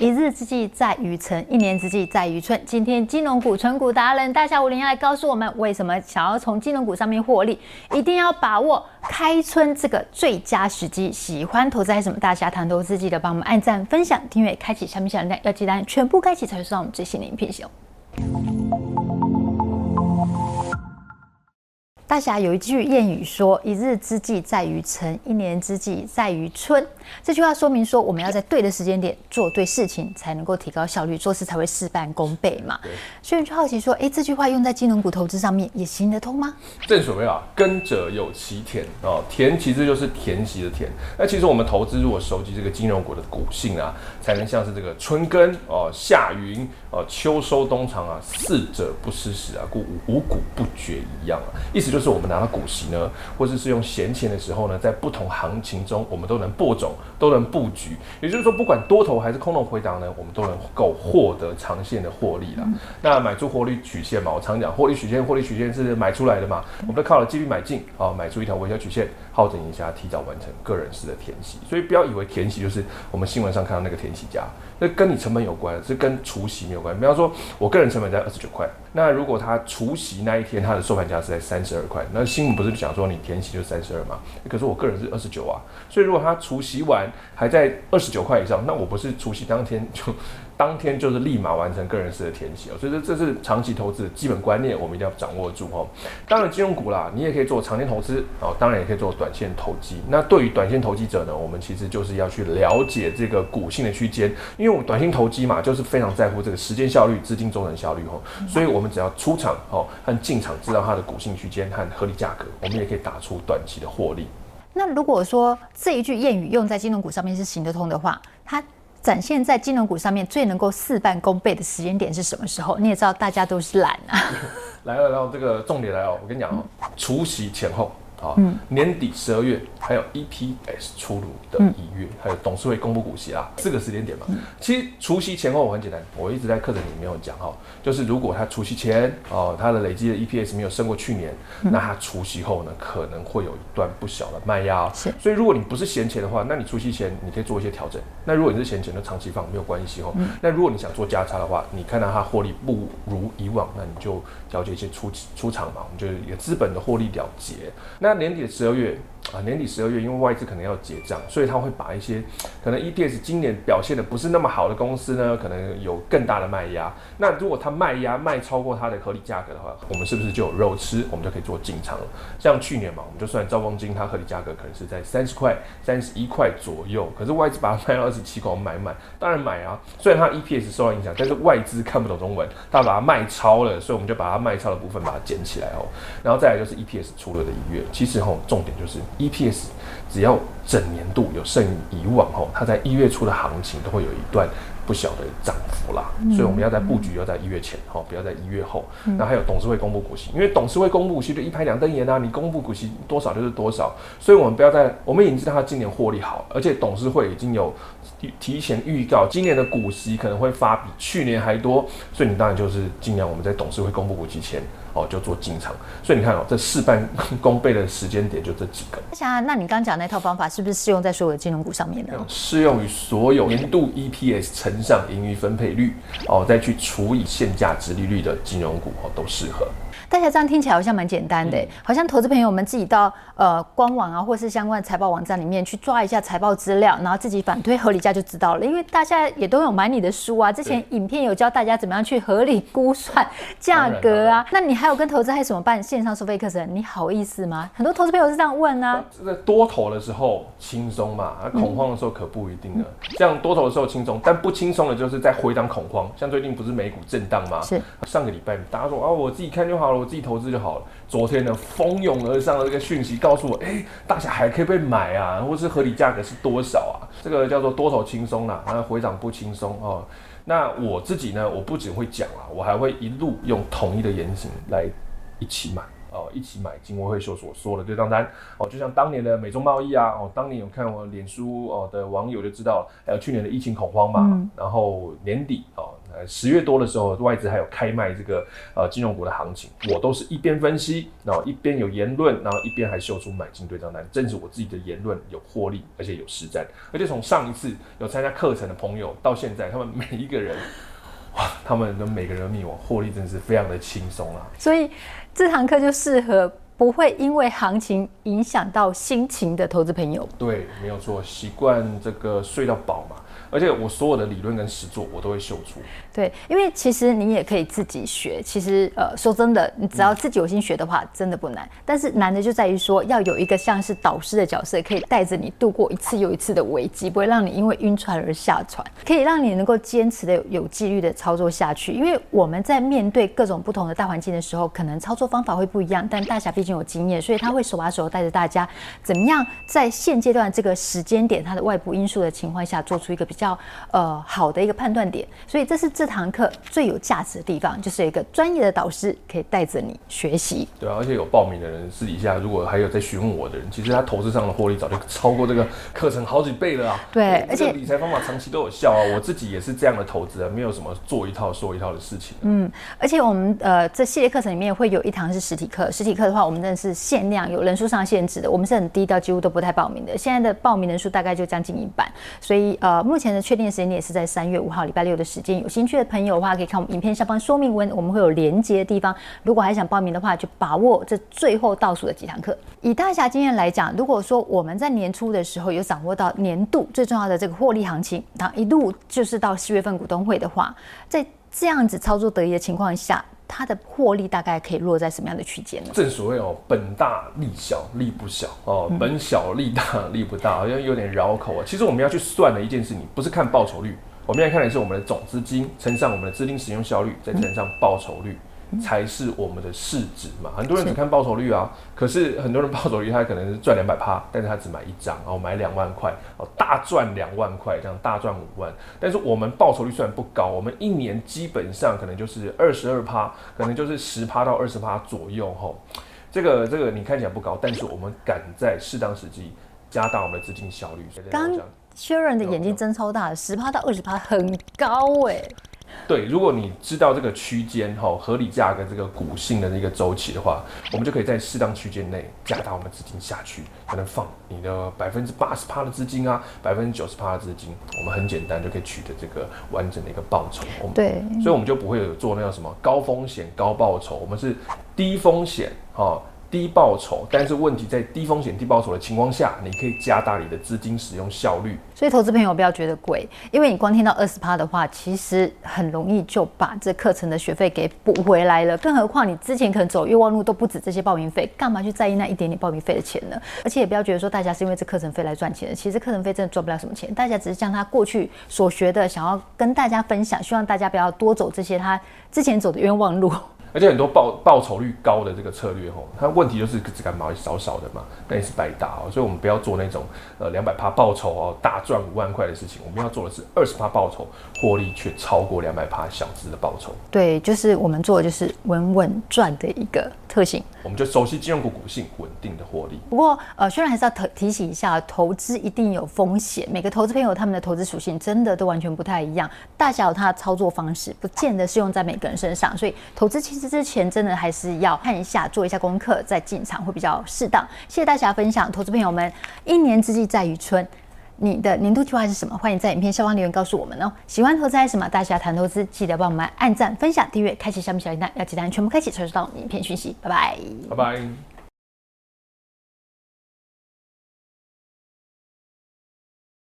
一日之计在于晨，一年之计在于春。今天金融股、存股达人大侠武林要来告诉我们，为什么想要从金融股上面获利，一定要把握开春这个最佳时机。喜欢投资还是什么大侠谈投资，记得帮我们按赞、分享、订阅、开启小铃铛，要记得全部开启才会收到我们最新的影片哦。大侠有一句谚语说：“一日之计在于晨，一年之计在于春。”这句话说明说，我们要在对的时间点做对事情，才能够提高效率，做事才会事半功倍嘛。所以你就好奇说：“哎，这句话用在金融股投资上面也行得通吗？”正所谓啊，耕者有其田哦，田其实就是田息的田。那其实我们投资如果熟悉这个金融股的股性啊，才能像是这个春耕哦、夏耘哦、秋收冬藏啊，四者不失时啊，故五谷不绝一样啊。意思就是我们拿到股息呢，或者是用闲钱的时候呢，在不同行情中，我们都能播种，都能布局。也就是说，不管多头还是空头回档呢，我们都能够获得长线的获利了。那买出获利曲线嘛，我常讲，获利曲线，获利曲线是买出来的嘛，我们都靠了纪律买进啊，买出一条微笑曲线，好整一下，提早完成个人式的填息。所以不要以为填息就是我们新闻上看到那个填息家。那跟你成本有关，是跟除息没有关。比方说，我个人成本在二十九块，那如果他除夕那一天，他的收盘价是在三十二块，那新闻不是讲说你填息就三十二吗？可是我个人是二十九啊，所以如果他除夕完还在二十九块以上，那我不是除夕当天就。当天就是立马完成个人式的填写，所以这这是长期投资的基本观念，我们一定要掌握住哦。当然，金融股啦，你也可以做长线投资哦，当然也可以做短线投机。那对于短线投机者呢，我们其实就是要去了解这个股性的区间，因为我短线投机嘛，就是非常在乎这个时间效率、资金周转效率哦。所以我们只要出场哦和进场，知道它的股性区间和合理价格，我们也可以打出短期的获利。那如果说这一句谚语用在金融股上面是行得通的话，它。展现在金融股上面最能够事半功倍的时间点是什么时候？你也知道，大家都是懒啊。来了，然后这个重点来哦，我跟你讲哦，除夕前后。啊，年底十二月还有 EPS 出炉的一月，还有董事会公布股息啊，四个时间点嘛。其实除夕前后我很简单，我一直在课程里面有讲哈，就是如果它除夕前哦，它的累积的 EPS 没有胜过去年，那它除夕后呢，可能会有一段不小的卖压。是，所以如果你不是闲钱的话，那你除夕前你可以做一些调整。那如果你是闲钱，就长期放没有关系哦。那如果你想做价差的话，你看到它获利不如以往，那你就调节一些出出场嘛，我们就一个资本的获利了结。那年底的十二月啊，年底十二月，因为外资可能要结账，所以他会把一些可能 EPS 今年表现的不是那么好的公司呢，可能有更大的卖压。那如果他卖压卖超过它的合理价格的话，我们是不是就有肉吃？我们就可以做进场了。像去年嘛，我们就算兆丰金，它合理价格可能是在三十块、三十一块左右，可是外资把它卖到二十七块，我们买买？当然买啊。虽然它 EPS 受到影响，但是外资看不懂中文，他把它卖超了，所以我们就把它卖超的部分把它捡起来哦。然后再来就是 EPS 出了的一月，其实吼。重点就是 EPS，只要整年度有胜于以往吼，它在一月初的行情都会有一段不小的涨幅啦。所以我们要在布局，要在一月前哦，不要在一月后。那还有董事会公布股息，因为董事会公布股息就一拍两瞪眼啊，你公布股息多少就是多少。所以我们不要在，我们已经知道它今年获利好，而且董事会已经有提前预告，今年的股息可能会发比去年还多。所以你当然就是尽量我们在董事会公布股息前。哦，就做进场，所以你看哦，这事半功倍的时间点就这几个。想啊，那你刚刚讲那套方法是不是适用在所有的金融股上面呢？适用于所有年度 EPS 乘上盈余分配率哦，再去除以现价值利率的金融股哦，都适合。大家这样听起来好像蛮简单的，嗯、好像投资朋友们自己到呃官网啊，或是相关的财报网站里面去抓一下财报资料，然后自己反推合理价就知道了。因为大家也都有买你的书啊，之前影片有教大家怎么样去合理估算价格啊。那你还有跟投资还有什么办线上收费课程？你好意思吗？很多投资朋友是这样问啊。这个多头的时候轻松嘛，啊恐慌的时候可不一定了。嗯、这样多头的时候轻松，但不轻松的就是在回档恐慌。像最近不是美股震荡吗？是。上个礼拜大家说啊，我自己看就好了。我自己投资就好了。昨天呢，蜂拥而上的这个讯息告诉我，哎、欸，大侠还可以被买啊，或是合理价格是多少啊？这个叫做多头轻松啦，啊，回涨不轻松哦。那我自己呢，我不仅会讲啊，我还会一路用统一的言行来一起买哦，一起买金威会秀所说的对账单哦，就像当年的美中贸易啊，哦，当年有看我脸书哦的网友就知道了，还有去年的疫情恐慌嘛，嗯、然后年底哦。呃，十月多的时候，外资还有开卖这个呃金融股的行情，我都是一边分析，然后一边有言论，然后一边还秀出买进对账单，证实我自己的言论有获利，而且有实战，而且从上一次有参加课程的朋友到现在，他们每一个人，哇，他们的每个人命我获利真的是非常的轻松啊。所以这堂课就适合。不会因为行情影响到心情的投资朋友，对，没有错，习惯这个睡到饱嘛。而且我所有的理论跟实作，我都会秀出。对，因为其实你也可以自己学。其实呃，说真的，你只要自己有心学的话，嗯、真的不难。但是难的就在于说，要有一个像是导师的角色，可以带着你度过一次又一次的危机，不会让你因为晕船而下船，可以让你能够坚持的有有纪律的操作下去。因为我们在面对各种不同的大环境的时候，可能操作方法会不一样，但大侠毕竟有经验，所以他会手把手带着大家，怎么样在现阶段这个时间点，它的外部因素的情况下，做出一个比较。呃好的一个判断点，所以这是这堂课最有价值的地方，就是有一个专业的导师可以带着你学习。对啊，而且有报名的人私底下如果还有在询问我的人，其实他投资上的获利早就超过这个课程好几倍了啊。对，而且理财方法长期都有效啊。我自己也是这样的投资啊，没有什么做一套说一套的事情。嗯，而且我们呃这系列课程里面会有一堂是实体课，实体课的话我们真的是限量，有人数上限制的，我们是很低到几乎都不太报名的。现在的报名人数大概就将近一半，所以呃目前的。确定时间点是在三月五号礼拜六的时间，有兴趣的朋友的话，可以看我们影片下方说明文，我们会有连接的地方。如果还想报名的话，就把握这最后倒数的几堂课。以大侠经验来讲，如果说我们在年初的时候有掌握到年度最重要的这个获利行情，然后一路就是到四月份股东会的话，在这样子操作得宜的情况下。它的获利大概可以落在什么样的区间呢？正所谓哦，本大利小，利不小哦，本小利大，利不大，好像有点绕口啊。其实我们要去算的一件事情，不是看报酬率，我们要看的是我们的总资金乘上我们的资金使用效率，再乘上报酬率。才是我们的市值嘛，很多人只看报酬率啊，可是很多人报酬率他可能是赚两百趴，但是他只买一张，然后买两万块，哦，大赚两万块，这样大赚五万。但是我们报酬率虽然不高，我们一年基本上可能就是二十二趴，可能就是十趴到二十趴左右吼。这个这个你看起来不高，但是我们敢在适当时机加大我们的资金效率。刚 Sharon 的眼睛真超大，十趴到二十趴很高哎、欸。对，如果你知道这个区间哈，合理价格这个股性的一个周期的话，我们就可以在适当区间内加大我们资金下去，才能放你的百分之八十趴的资金啊，百分之九十趴的资金，我们很简单就可以取得这个完整的一个报酬。对，所以我们就不会有做那个什么高风险高报酬，我们是低风险哈。低报酬，但是问题在低风险低报酬的情况下，你可以加大你的资金使用效率。所以投资朋友不要觉得贵，因为你光听到二十趴的话，其实很容易就把这课程的学费给补回来了。更何况你之前可能走冤枉路都不止这些报名费，干嘛去在意那一点点报名费的钱呢？而且也不要觉得说大家是因为这课程费来赚钱的，其实课程费真的赚不了什么钱，大家只是将他过去所学的想要跟大家分享，希望大家不要多走这些他之前走的冤枉路。而且很多报报酬率高的这个策略吼，它问题就是只敢买少少的嘛，那也是白搭哦。所以我们不要做那种呃两百趴报酬哦，大赚五万块的事情。我们要做的是二十趴报酬，获利却超过两百趴小资的报酬。对，就是我们做的就是稳稳赚的一个特性。我们就熟悉金融股股性，稳定的获利。不过呃，虽然还是要提提醒一下，投资一定有风险。每个投资朋友他们的投资属性真的都完全不太一样，大小有他的操作方式，不见得适用在每个人身上。所以投资其实。之前真的还是要看一下，做一下功课再进场会比较适当。谢谢大家分享，投资朋友们，一年之计在于春，你的年度计划是什么？欢迎在影片下方留言告诉我们哦。喜欢投资还是什么？大侠谈投资，记得帮我们按赞、分享、订阅、开启小米小铃铛，要记得全部开启，才收到影片讯息。拜拜，拜拜。